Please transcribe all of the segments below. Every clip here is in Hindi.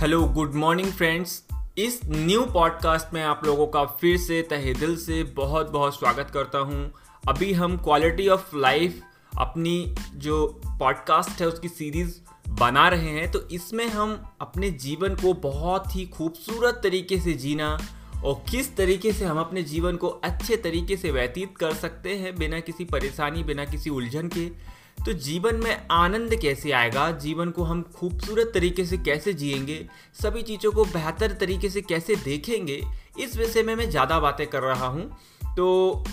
Hello, good morning friends. इस न्यू पॉडकास्ट में आप लोगों का फिर से तहे दिल से बहुत बहुत स्वागत करता हूँ। अभी हम क्वालिटी ऑफ़ लाइफ अपनी जो पॉडकास्ट है, उसकी सीरीज़ बना रहे हैं। तो इसमें हम अपने जीवन को बहुत ही खूबसूरत तरीके से जीना और किस तरीके से हम अपने जीवन को अच्छे तरीके से व्यतीत कर सकते हैं बिना किसी परेशानी, बिना किसी उलझन के। तो जीवन में आनंद कैसे आएगा? जीवन को हम खूबसूरत तरीके से कैसे जिएँगे? सभी चीज़ों को बेहतर तरीके से कैसे देखेंगे? इस विषय में मैं ज़्यादा बातें कर रहा हूँ। तो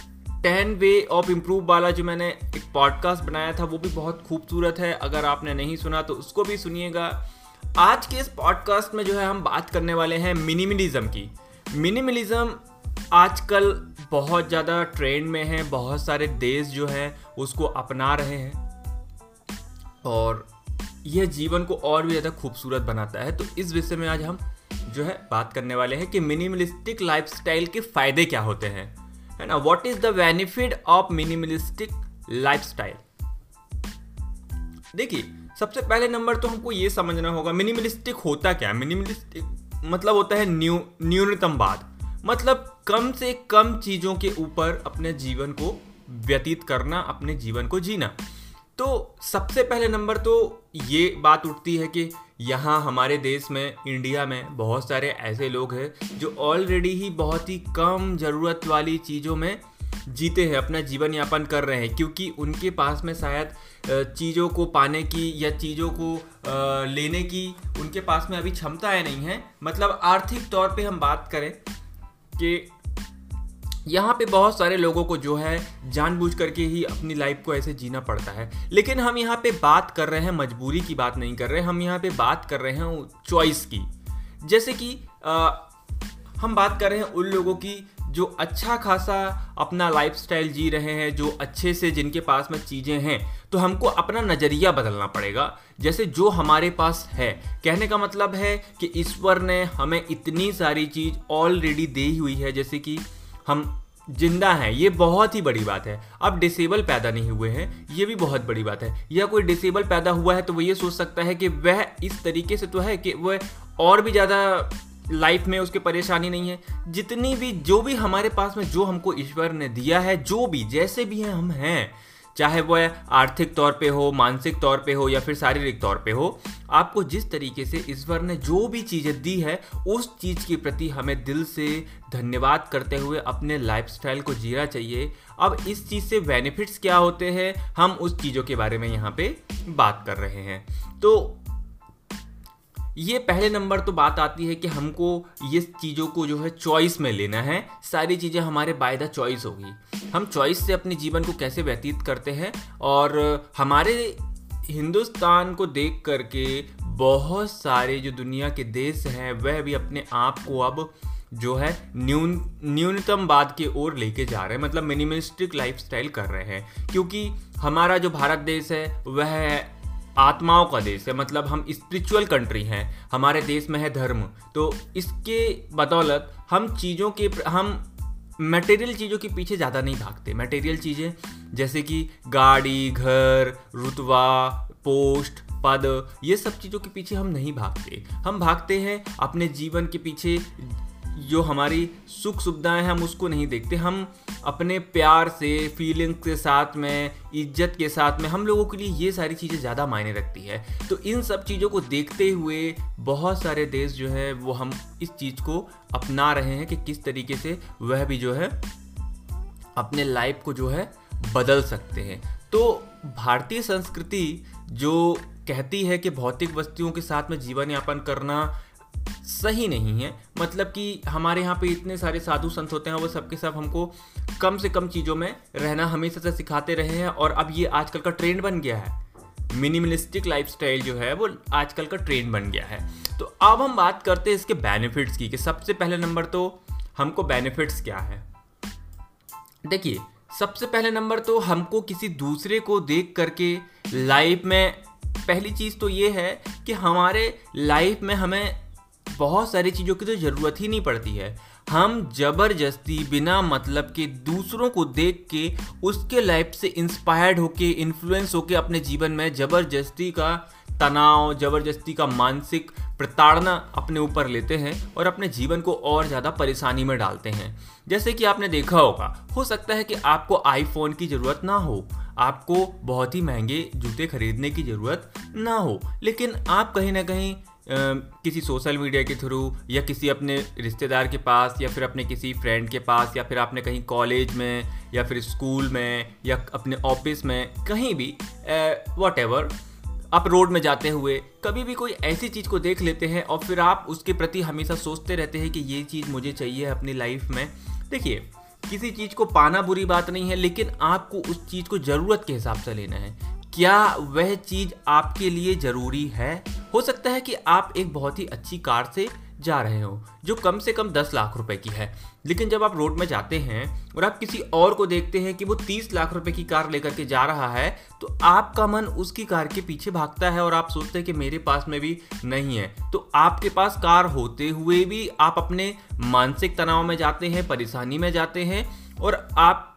टेन वे ऑफ़ इम्प्रूव वाला जो मैंने एक पॉडकास्ट बनाया था, वो भी बहुत खूबसूरत है। अगर आपने नहीं सुना तो उसको भी सुनिएगा। आज के इस पॉडकास्ट में जो है, हम बात करने वाले हैं मिनिमलिज्म की। मिनिमलिज्म आजकल बहुत ज़्यादा ट्रेंड में है, बहुत सारे देश जो हैं, उसको अपना रहे हैं। और यह जीवन को और भी ज़्यादा खूबसूरत बनाता है। तो इस विषय में आज हम जो है बात करने वाले हैं कि मिनिमलिस्टिक लाइफस्टाइल के फ़ायदे क्या होते हैं। है ना? What is the benefit of minimalistic lifestyle देखिए, सबसे पहले नंबर तो हमको ये समझना होगा, मिनिमलिस्टिक होता क्या मिनिमलिस्टिक मतलब होता है न्यू न्यूनतमवाद मतलब कम से कम चीज़ों के ऊपर अपने जीवन को व्यतीत करना, अपने जीवन को जीना। तो सबसे पहले नंबर तो ये बात उठती है कि यहाँ हमारे देश में, इंडिया में बहुत सारे ऐसे लोग हैं जो ऑलरेडी ही बहुत ही कम ज़रूरत वाली चीज़ों में जीते हैं, अपना जीवन यापन कर रहे हैं। क्योंकि उनके पास में शायद चीज़ों को पाने की या चीज़ों को लेने की उनके पास में अभी क्षमताएँ नहीं है। मतलब आर्थिक तौर पे हम बात करें कि यहाँ पे बहुत सारे लोगों को जो है जानबूझ करके ही अपनी लाइफ को ऐसे जीना पड़ता है। लेकिन हम यहाँ पे बात कर रहे हैं मजबूरी की बात नहीं कर रहे हम यहाँ पे बात कर रहे हैं चॉइस की। जैसे कि आ, हम बात कर रहे हैं उन लोगों की जो अच्छा खासा अपना लाइफस्टाइल जी रहे हैं जो अच्छे से जिनके पास में चीज़ें हैं तो हमको अपना नज़रिया बदलना पड़ेगा। जैसे जो हमारे पास है कहने का मतलब है कि ईश्वर ने हमें इतनी सारी चीज़ ऑलरेडी दी हुई है जैसे कि हम ज़िंदा हैं, ये बहुत ही बड़ी बात है। अब डिसेबल पैदा नहीं हुए हैं, ये भी बहुत बड़ी बात है। या कोई डिसेबल पैदा हुआ है तो वो ये सोच सकता है कि वह इस तरीके से तो है कि वह और भी ज़्यादा लाइफ में उसके परेशानी नहीं है। जितनी भी, जो भी हमारे पास में, जो हमको ईश्वर ने दिया है, जो भी, जैसे भी हैं, हम हैं। चाहे वह आर्थिक तौर पे हो, मानसिक तौर पे हो या फिर शारीरिक तौर पे हो, आपको जिस तरीके से ईश्वर ने जो भी चीज़ें दी है, उस चीज़ के प्रति हमें दिल से धन्यवाद करते हुए अपने लाइफस्टाइल को जीना चाहिए। अब इस चीज़ से बेनिफिट्स क्या होते हैं, हम उस चीज़ों के बारे में यहाँ पे बात कर रहे हैं। तो ये पहले नंबर तो बात आती है कि हमको ये चीज़ों को जो है चॉइस में लेना है। सारी चीज़ें हमारे बाय द चॉइस होगी। हम चॉइस से अपने जीवन को कैसे व्यतीत करते हैं और हमारे हिंदुस्तान को देख करके बहुत सारे जो दुनिया के देश हैं, वह भी अपने आप को अब जो है न्यून, न्यूनतम न्यूनतमवाद की ओर लेके जा रहे हैं। मतलब मिनिमलिस्टिक लाइफस्टाइल कर रहे हैं। क्योंकि हमारा जो भारत देश है, वह आत्माओं का देश है मतलब हम स्पिरिचुअल कंट्री हैं, हमारे देश में है धर्म। तो इसके बदौलत हम चीज़ों के हम मटेरियल चीज़ों के पीछे ज़्यादा नहीं भागते। मटेरियल चीज़ें, जैसे कि गाड़ी, घर रुतवा पोस्ट, पद, ये सब चीज़ों के पीछे हम नहीं भागते। हम भागते हैं अपने जीवन के पीछे जो हमारी सुख सुविधाएँ हैं, हम उसको नहीं देखते। हम अपने प्यार से फीलिंग्स के साथ में, इज़्ज़त के साथ में, हम लोगों के लिए ये सारी चीज़ें ज़्यादा मायने रखती है। तो इन सब चीज़ों को देखते हुए बहुत सारे देश जो है, वो हम इस चीज़ को अपना रहे हैं कि किस तरीके से वह भी जो है, अपने लाइफ को जो है, बदल सकते हैं। तो भारतीय संस्कृति जो कहती है कि भौतिक वस्तुओं के साथ में जीवन यापन करना सही नहीं है। मतलब कि हमारे यहाँ पे इतने सारे साधु संत होते हैं, वो सबके सब हमको कम से कम चीज़ों में रहना हमेशा से सिखाते रहे हैं और अब ये आजकल का ट्रेंड बन गया है। मिनिमलिस्टिक लाइफस्टाइल जो है, वो आजकल का ट्रेंड बन गया है। तो अब हम बात करते हैं इसके बेनिफिट्स की कि सबसे पहले नंबर तो हमको बेनिफिट्स क्या है? देखिए, सबसे पहले नंबर तो हमको किसी दूसरे को देख करके लाइफ में पहली चीज़ तो ये है कि हमारे लाइफ में हमें बहुत सारी चीज़ों की तो ज़रूरत ही नहीं पड़ती है। हम ज़बरदस्ती बिना मतलब के दूसरों को देख के, उसके लाइफ से इंस्पायर्ड होके इन्फ्लुएंस होके अपने जीवन में ज़बरदस्ती का तनाव, ज़बरदस्ती का मानसिक प्रताड़ना अपने ऊपर लेते हैं और अपने जीवन को और ज़्यादा परेशानी में डालते हैं। जैसे कि आपने देखा होगा, हो सकता है कि आपको आईफोन की ज़रूरत ना हो, आपको बहुत ही महँगे जूते खरीदने की ज़रूरत ना हो, लेकिन आप कहीं ना कहीं किसी सोशल मीडिया के थ्रू या किसी अपने रिश्तेदार के पास या फिर अपने किसी फ्रेंड के पास या फिर आपने कहीं कॉलेज में या फिर स्कूल में या अपने ऑफ़िस में कहीं भी वॉट एवर आप रोड में जाते हुए कभी भी कोई ऐसी चीज़ को देख लेते हैं और फिर आप उसके प्रति हमेशा सोचते रहते हैं कि ये चीज़ मुझे चाहिए अपनी लाइफ में। देखिए, किसी चीज़ को पाना बुरी बात नहीं है, लेकिन आपको उस चीज़ को ज़रूरत के हिसाब से लेना है। क्या वह चीज़ आपके लिए ज़रूरी है? हो सकता है कि आप एक बहुत ही अच्छी कार से जा रहे हो, जो कम से कम दस लाख रुपए की है। लेकिन जब आप रोड में जाते हैं और आप किसी और को देखते हैं कि वो तीस लाख रुपए की कार लेकर के जा रहा है तो आपका मन उसकी कार के पीछे भागता है और आप सोचते हैं कि मेरे पास में भी नहीं है। तो आपके पास कार होते हुए भी आप अपने मानसिक तनाव में जाते हैं, परेशानी में जाते हैं और आप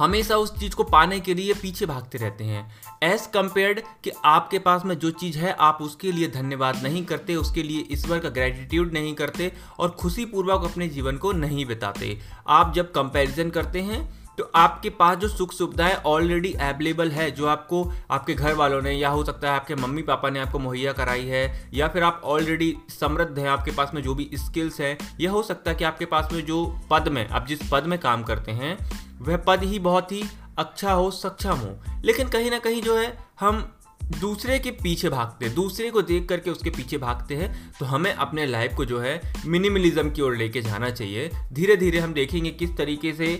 हमेशा उस चीज़ को पाने के लिए पीछे भागते रहते हैं। एज कम्पेयर्ड कि आपके पास में जो चीज़ है, आप उसके लिए धन्यवाद नहीं करते, उसके लिए ईश्वर का ग्रेटिट्यूड नहीं करते और खुशी पूर्वक अपने जीवन को नहीं बिताते। आप जब कंपैरिजन करते हैं तो आपके पास जो सुख सुविधाएँ ऑलरेडी अवेलेबल है, जो आपको आपके घर वालों ने या हो सकता है आपके मम्मी पापा ने आपको मुहैया कराई है, या फिर आप ऑलरेडी समृद्ध हैं, आपके पास में जो भी स्किल्स हैं यह हो सकता है कि आपके पास में जो पद में, आप जिस पद में काम करते हैं वह पद ही बहुत ही अच्छा हो, सक्षम हो। लेकिन कहीं ना कहीं जो है, हम दूसरे के पीछे भागते हैं, दूसरे को देख करके उसके पीछे भागते हैं तो हमें अपने लाइफ को जो है मिनिमलिज्म की ओर लेके जाना चाहिए। धीरे धीरे हम देखेंगे किस तरीके से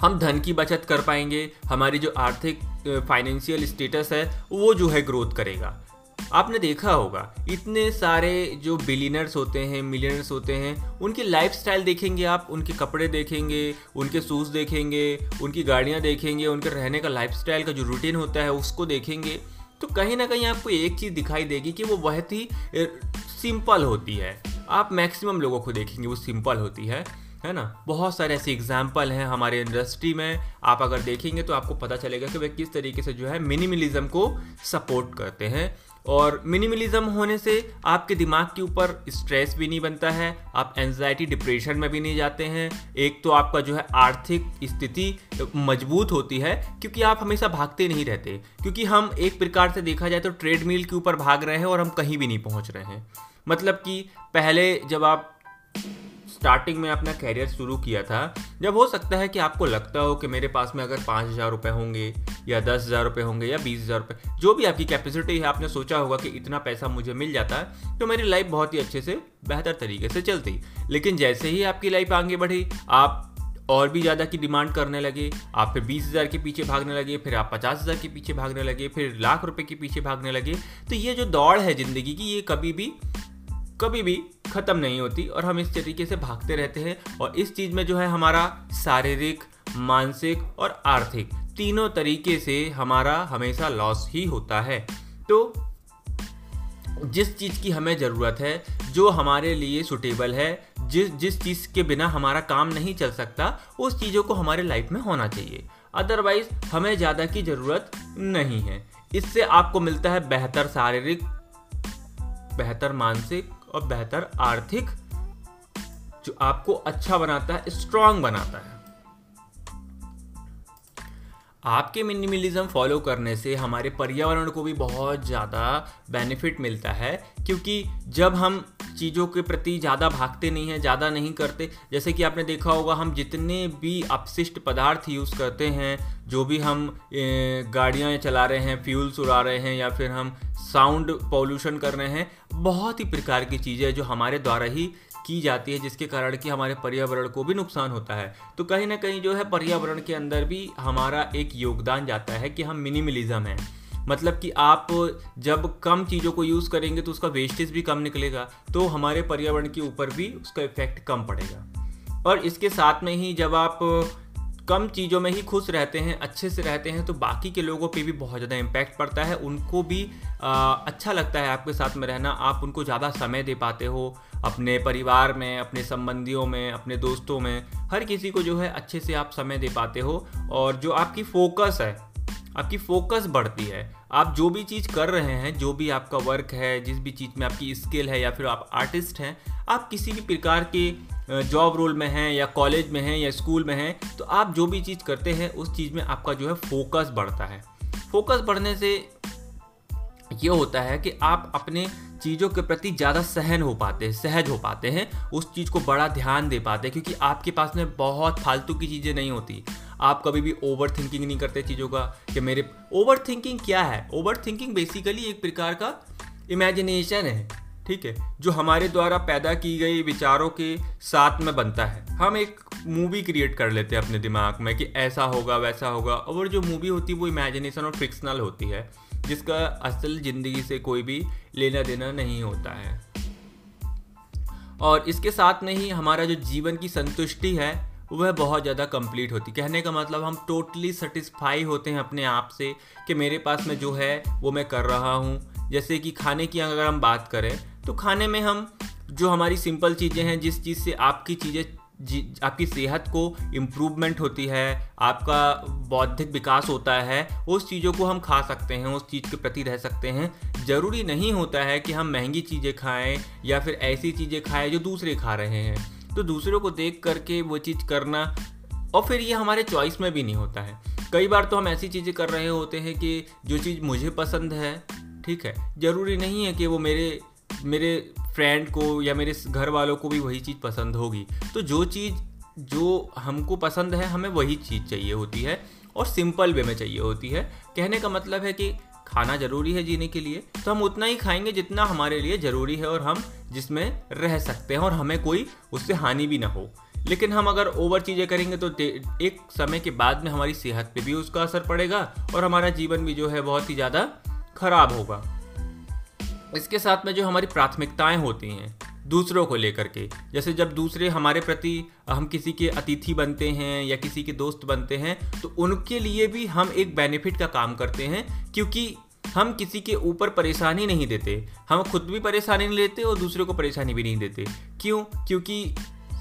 हम धन की बचत कर पाएँगे, हमारी जो आर्थिक फाइनेंशियल स्टेटस है, वो जो है ग्रोथ करेगा। आपने देखा होगा, इतने सारे जो बिलीनर्स होते हैं मिलियनर्स होते हैं, उनकी लाइफ देखेंगे आप, उनके कपड़े देखेंगे, उनके शूज़ देखेंगे, उनकी गाड़ियाँ देखेंगे, उनके रहने का लाइफ का जो रूटीन होता है, उसको देखेंगे तो कहीं ना कहीं आपको एक चीज़ दिखाई देगी कि वो बहुत ही सिंपल होती है। आप मैक्सिमम लोगों को देखेंगे, वो सिंपल होती है है ना? बहुत सारे ऐसे एग्ज़ाम्पल हैं हमारे इंडस्ट्री में, आप अगर देखेंगे तो आपको पता चलेगा कि वे किस तरीके से जो है मिनिमलिज्म को सपोर्ट करते हैं। और मिनिमलिज्म होने से आपके दिमाग के ऊपर स्ट्रेस भी नहीं बनता है, आप एनजाइटी डिप्रेशन में भी नहीं जाते हैं। एक तो आपका जो है आर्थिक स्थिति मज़बूत होती है, क्योंकि आप हमेशा भागते नहीं रहते। क्योंकि हम एक प्रकार से देखा जाए तो ट्रेडमिल के ऊपर भाग रहे हैं और हम कहीं भी नहीं पहुँच रहे हैं। मतलब कि पहले जब आप स्टार्टिंग में अपना कैरियर शुरू किया था, जब हो सकता है कि आपको लगता हो कि मेरे पास में अगर पाँच हज़ार रुपये होंगे, या दस हज़ार रुपये होंगे, या बीस हज़ार रुपये जो भी आपकी कैपेसिटी है, आपने सोचा होगा कि इतना पैसा मुझे मिल जाता है तो मेरी लाइफ बहुत ही अच्छे से, बेहतर तरीके से चलती। लेकिन जैसे ही आपकी लाइफ आगे बढ़ी, आप और भी ज़्यादा की डिमांड करने लगे, आप फिर बीस हज़ार के पीछे भागने लगे, फिर आप पचास हज़ार के पीछे भागने लगे, फिर लाख रुपए के पीछे भागने लगे तो ये जो दौड़ है ज़िंदगी की, ये कभी भी कभी भी ख़त्म नहीं होती और हम इस तरीके से भागते रहते हैं और इस चीज़ में जो है हमारा शारीरिक, मानसिक और आर्थिक तीनों तरीके से हमारा हमेशा लॉस ही होता है। तो जिस चीज़ की हमें ज़रूरत है, जो हमारे लिए सुटेबल है, जिस जिस चीज़ के बिना हमारा काम नहीं चल सकता, उस चीज़ों को हमारे लाइफ में होना चाहिए। अदरवाइज़ हमें ज़्यादा की ज़रूरत नहीं है। इससे आपको मिलता है बेहतर शारीरिक, बेहतर मानसिक और बेहतर आर्थिक जो आपको अच्छा बनाता है स्ट्रांग बनाता है। आपके मिनिमलिज्म फॉलो करने से हमारे पर्यावरण को भी बहुत ज़्यादा बेनिफिट मिलता है, क्योंकि जब हम चीज़ों के प्रति ज़्यादा भागते नहीं हैं, ज़्यादा नहीं करते, जैसे कि आपने देखा होगा, हम जितने भी अपशिष्ट पदार्थ यूज़ करते हैं, जो भी हम गाड़ियाँ चला रहे हैं फ्यूल्स उड़ा रहे हैं, या फिर हम साउंड पॉल्यूशन कर रहे हैं, बहुत ही प्रकार की चीज़ें जो हमारे द्वारा ही की जाती है जिसके कारण कि हमारे पर्यावरण को भी नुकसान होता है। तो कहीं ना कहीं जो है पर्यावरण के अंदर भी हमारा एक योगदान जाता है कि हम मिनिमलिज्म हैं। मतलब कि आप जब कम चीज़ों को यूज़ करेंगे तो उसका वेस्टेज भी कम निकलेगा तो हमारे पर्यावरण के ऊपर भी उसका इफ़ेक्ट कम पड़ेगा। और इसके साथ में ही जब आप कम चीज़ों में ही खुश रहते हैं अच्छे से रहते हैं तो बाकी के लोगों पे भी बहुत ज़्यादा इम्पैक्ट पड़ता है। उनको भी आ, अच्छा लगता है आपके साथ में रहना। आप उनको ज़्यादा समय दे पाते हो अपने परिवार में, अपने संबंधियों में, अपने दोस्तों में, हर किसी को जो है अच्छे से आप समय दे पाते हो और जो आपकी फोकस है, आपकी फोकस बढ़ती है। आप जो भी चीज़ कर रहे हैं, जो भी आपका वर्क है, जिस भी चीज़ में आपकी स्किल है या फिर आप आर्टिस्ट हैं, आप किसी भी प्रकार के जॉब रोल में हैं या कॉलेज में हैं या स्कूल में हैं तो आप जो भी चीज़ करते हैं, उस चीज़ में आपका जो है फोकस बढ़ता है। फोकस बढ़ने से ये होता है कि आप अपने चीज़ों के प्रति ज़्यादा सहन हो पाते हैं, सहज हो पाते हैं, उस चीज़ को बड़ा ध्यान दे पाते हैं, क्योंकि आपके पास में बहुत फालतू की चीज़ें नहीं होती। आप कभी भी ओवर थिंकिंग नहीं करते चीज़ों का कि मेरे ओवर थिंकिंग क्या है? ओवर थिंकिंग बेसिकली एक प्रकार का इमेजिनेशन है, ठीक है, जो हमारे द्वारा पैदा की गई विचारों के साथ में बनता है। हम एक मूवी क्रिएट कर लेते हैं अपने दिमाग में कि ऐसा होगा, वैसा होगा, और जो मूवी होती है वो इमेजिनेशन और फिक्सनल होती है। जिसका असल ज़िंदगी से कोई भी लेना देना नहीं होता है। और इसके साथ में ही हमारा जो जीवन की संतुष्टि है, वह बहुत ज़्यादा कंप्लीट होती। कहने का मतलब हम टोटली सेटिस्फाई होते हैं अपने आप से कि मेरे पास में जो है, वो मैं कर रहा हूँ। जैसे कि खाने की अगर हम बात करें तो खाने में हम जो हमारी सिंपल चीज़ें हैं, जिस चीज़ से आपकी चीज़ें जी, आपकी सेहत को इम्प्रूवमेंट होती है, आपका बौद्धिक विकास होता है, उस चीज़ों को हम खा सकते हैं, उस चीज़ के प्रति रह सकते हैं। ज़रूरी नहीं होता है कि हम महँगी चीज़ें खाएँ या फिर ऐसी चीज़ें खाएँ जो दूसरे खा रहे हैं। तो दूसरों को देख करके वो चीज़ करना और फिर ये हमारे चॉइस में भी नहीं होता है। कई बार तो हम ऐसी चीज़ें कर रहे होते हैं कि जो चीज़ मुझे पसंद है, ठीक है, ज़रूरी नहीं है कि वो मेरे मेरे फ्रेंड को या मेरे घर वालों को भी वही चीज़ पसंद होगी। तो जो चीज़, जो हमको पसंद है, हमें वही चीज़ चाहिए होती है और सिंपल वे में चाहिए होती है। कहने का मतलब है कि खाना ज़रूरी है जीने के लिए तो हम उतना ही खाएँगे जितना हमारे लिए ज़रूरी है और हम जिसमें रह सकते हैं और हमें कोई उससे हानि भी ना हो। लेकिन हम अगर ओवर चीज़ें करेंगे तो एक समय के बाद में हमारी सेहत पे भी उसका असर पड़ेगा और हमारा जीवन भी जो है बहुत ही ज़्यादा खराब होगा। इसके साथ में जो हमारी प्राथमिकताएँ होती हैं, दूसरों को लेकर के, जैसे जब दूसरे हमारे प्रति हम किसी के अतिथि बनते हैं या किसी के दोस्त बनते हैं तो उनके लिए भी हम एक बेनिफिट का काम करते हैं, क्योंकि हम किसी के ऊपर परेशानी नहीं देते। हम खुद भी परेशानी नहीं लेते और दूसरों को परेशानी भी नहीं देते। क्यों? क्योंकि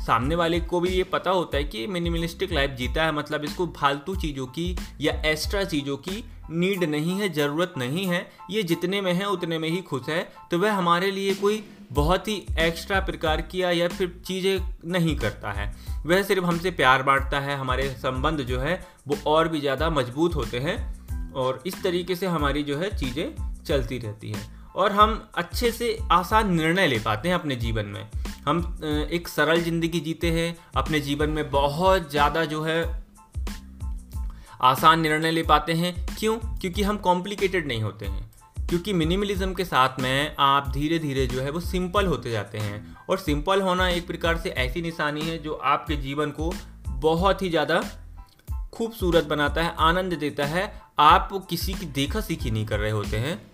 सामने वाले को भी ये पता होता है कि मिनिमलिस्टिक लाइफ जीता है मतलब इसको फालतू चीज़ों की या एक्स्ट्रा चीज़ों की नीड नहीं है, ज़रूरत नहीं है। ये जितने में है, उतने में ही खुश है। तो वह हमारे लिए कोई बहुत ही एक्स्ट्रा प्रकार किया या फिर चीज़ें नहीं करता है। वह सिर्फ़ हमसे प्यार बांटता है, हमारे संबंध जो है, वो और भी ज़्यादा मज़बूत होते हैं और इस तरीके से हमारी जो है, चीज़ें चलती रहती हैं। और हम अच्छे से आसान निर्णय ले पाते हैं अपने जीवन में। हम एक सरल ज़िंदगी जीते हैं, अपने जीवन में बहुत ज़्यादा जो है, आसान निर्णय ले पाते हैं। क्यों? क्योंकि हम कॉम्प्लिकेटेड नहीं होते हैं। क्योंकि मिनिमलिज्म के साथ में आप धीरे धीरे जो है, वो सिंपल होते जाते हैं। और सिंपल होना एक प्रकार से ऐसी निशानी है जो आपके जीवन को बहुत ही ज़्यादा खूबसूरत बनाता है, आनंद देता है। आप किसी की देखा सीखी नहीं कर रहे होते हैं।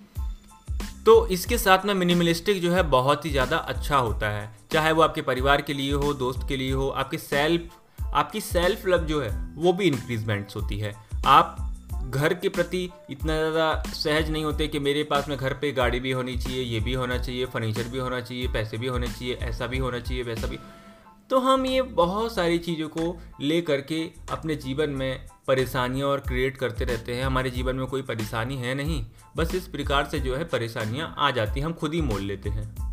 तो इसके साथ में मिनिमलिस्टिक जो है बहुत ही ज़्यादा अच्छा होता है। चाहे वो आपके परिवार के लिए हो, दोस्त के लिए हो, आपके सेल्फ आपकी सेल्फ लव जो है, वो भी इंक्रीजमेंट्स होती है। आप घर के प्रति इतना ज़्यादा सहज नहीं होते कि मेरे पास में घर पे गाड़ी भी होनी चाहिए, ये भी होना चाहिए फर्नीचर भी होना चाहिए, पैसे भी होने चाहिए, ऐसा भी होना चाहिए, वैसा भी। तो हम ये बहुत सारी चीज़ों को ले करके अपने जीवन में परेशानियाँ और क्रिएट करते रहते हैं। हमारे जीवन में कोई परेशानी है नहीं। बस इस प्रकार से जो है परेशानियाँ आ जाती हैं, हम खुद ही मोल लेते हैं।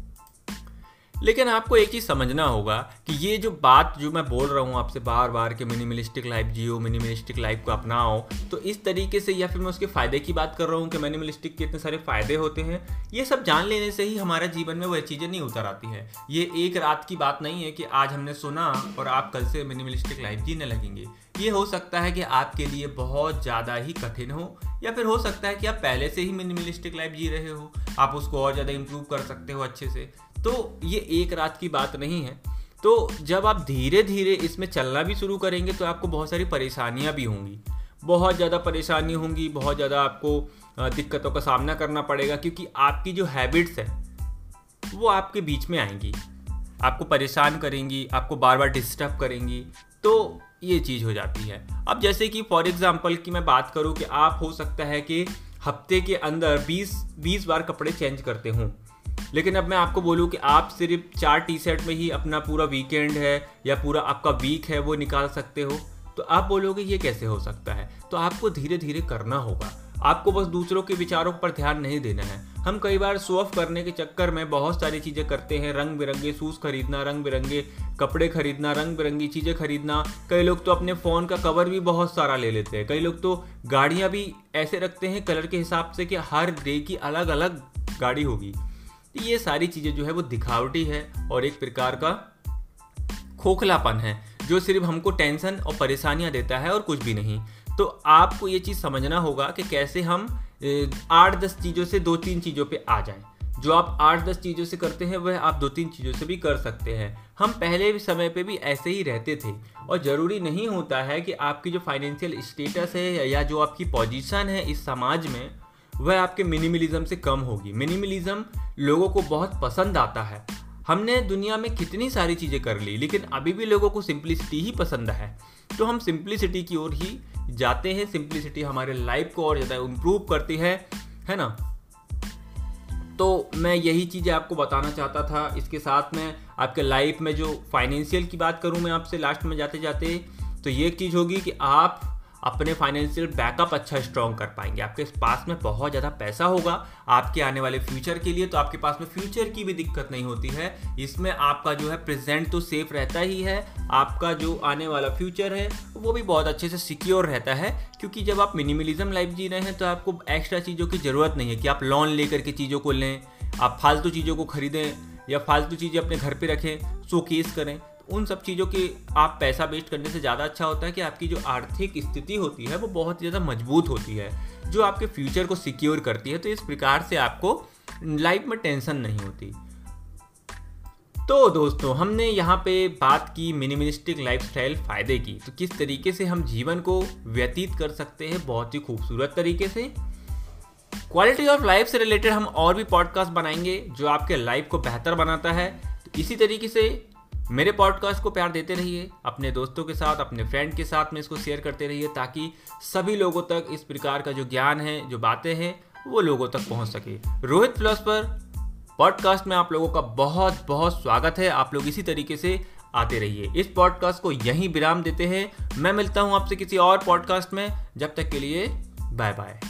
लेकिन आपको एक चीज़ समझना होगा कि ये जो बात जो मैं बोल रहा हूँ आपसे बार बार कि मिनिमलिस्टिक लाइफ जियो मिनिमलिस्टिक लाइफ को अपनाओ तो इस तरीके से या फिर मैं उसके फ़ायदे की बात कर रहा हूँ कि मिनिमलिस्टिक के इतने सारे फ़ायदे होते हैं, ये सब जान लेने से ही हमारे जीवन में वह चीज़ें नहीं उतर आती है। ये एक रात की बात नहीं है कि आज हमने सुना और आप कल से मिनिमलिस्टिक लाइफ जीने लगेंगे। ये हो सकता है कि आपके लिए बहुत ज़्यादा ही कठिन हो, या फिर हो सकता है कि आप पहले से ही मिनिमलिस्टिक लाइफ जी रहे हो, आप उसको और ज़्यादा इम्प्रूव कर सकते हो अच्छे से। तो ये एक रात की बात नहीं है। तो जब आप धीरे धीरे इसमें चलना भी शुरू करेंगे तो आपको बहुत सारी परेशानियाँ भी होंगी। बहुत ज़्यादा परेशानी होंगी, बहुत ज़्यादा आपको दिक्कतों का सामना करना पड़ेगा, क्योंकि आपकी जो हैबिट्स है, वो आपके बीच में आएँगी। आपको परेशान करेंगी, आपको बार बार डिस्टर्ब करेंगी। तो ये चीज़ हो जाती है। अब जैसे कि फॉर एग्ज़ाम्पल की मैं बात करूँ कि आप हो सकता है कि हफ़्ते के अंदर 20 20 बार कपड़े चेंज करते हों। लेकिन अब मैं आपको बोलूँ कि आप सिर्फ़ चार टी शर्ट में ही अपना पूरा वीकेंड है या पूरा आपका वीक है, वो निकाल सकते हो। तो आप बोलोगे ये कैसे हो सकता है? तो आपको धीरे धीरे करना होगा। आपको बस दूसरों के विचारों पर ध्यान नहीं देना है। हम कई बार शो ऑफ़ करने के चक्कर में बहुत सारी चीज़ें करते हैं। रंग बिरंगे शूज़ खरीदना, रंग बिरंगे कपड़े खरीदना, रंग बिरंगी चीज़ें खरीदना। कई लोग तो अपने फ़ोन का कवर भी बहुत सारा ले लेते हैं। कई लोग तो गाड़ियाँ भी ऐसे रखते हैं कलर के हिसाब से कि हर डे की अलग अलग गाड़ी होगी। तो ये सारी चीज़ें जो है वो दिखावटी है और एक प्रकार का खोखलापन है, जो सिर्फ़ हमको टेंशन और परेशानियाँ देता है और कुछ भी नहीं। तो आपको ये चीज़ समझना होगा कि कैसे हम आठ दस चीज़ों से दो तीन चीज़ों पे आ जाएँ। जो आप आठ दस चीज़ों से करते हैं, वह आप दो तीन चीज़ों से भी कर सकते हैं। हम पहले भी समय पे भी ऐसे ही रहते थे और ज़रूरी नहीं होता है कि आपकी जो फाइनेंशियल स्टेटस है या जो आपकी पोजीशन है इस समाज में, वह आपके मिनिमलिज्म से कम होगी। मिनिमलिज्म लोगों को बहुत पसंद आता है। हमने दुनिया में कितनी सारी चीज़ें कर ली, लेकिन अभी भी लोगों को सिंप्लिसिटी ही पसंद है। तो हम सिंप्लिसिटी की ओर ही जाते हैं सिंप्लिसिटी हमारे लाइफ को और ज़्यादा इम्प्रूव करती है है ना? तो मैं यही चीज़ें आपको बताना चाहता था। इसके साथ में आपके लाइफ में जो फाइनेंशियल की बात करूँ मैं आपसे लास्ट में जाते जाते तो ये चीज़ होगी कि आप अपने फाइनेंशियल बैकअप अच्छा स्ट्रॉन्ग कर पाएँगे। आपके पास में बहुत ज़्यादा पैसा होगा आपके आने वाले फ्यूचर के लिए तो आपके पास में फ्यूचर की भी दिक्कत नहीं होती है। इसमें आपका जो है प्रेजेंट तो सेफ़ रहता ही है, आपका जो आने वाला फ्यूचर है, वो भी बहुत अच्छे से सिक्योर रहता है, क्योंकि जब आप मिनिमलिज्म लाइफ जी रहे हैं तो आपको एक्स्ट्रा चीज़ों की ज़रूरत नहीं है कि आप लोन लेकर के चीज़ों को लें, आप फालतू चीज़ों को खरीदें या फालतू चीज़ें अपने घर पे रखें शो केस करें। उन सब चीज़ों की आप पैसा वेस्ट करने से ज़्यादा अच्छा होता है कि आपकी जो आर्थिक स्थिति होती है, वो बहुत ज़्यादा मज़बूत होती है, जो आपके फ्यूचर को सिक्योर करती है। तो इस प्रकार से आपको लाइफ में टेंशन नहीं होती। तो दोस्तों, हमने यहाँ पे बात की मिनिमलिस्टिक लाइफस्टाइल फ़ायदे की। तो किस तरीके से हम जीवन को व्यतीत कर सकते हैं, बहुत ही खूबसूरत तरीके से। क्वालिटी ऑफ़ लाइफ से रिलेटेड हम और भी पॉडकास्ट बनाएँगे, जो आपके लाइफ को बेहतर बनाता है। तो इसी तरीके से मेरे पॉडकास्ट को प्यार देते रहिए, अपने दोस्तों के साथ, अपने फ्रेंड के साथ में इसको शेयर करते रहिए ताकि सभी लोगों तक इस प्रकार का जो ज्ञान है, जो बातें हैं, वो लोगों तक पहुँच सके। रोहित प्लस पर पॉडकास्ट में आप लोगों का बहुत बहुत स्वागत है। आप लोग इसी तरीके से आते रहिए। इस पॉडकास्ट को यहीं विराम देते हैं। मैं मिलता हूँ आपसे किसी और पॉडकास्ट में। जब तक के लिए बाय बाय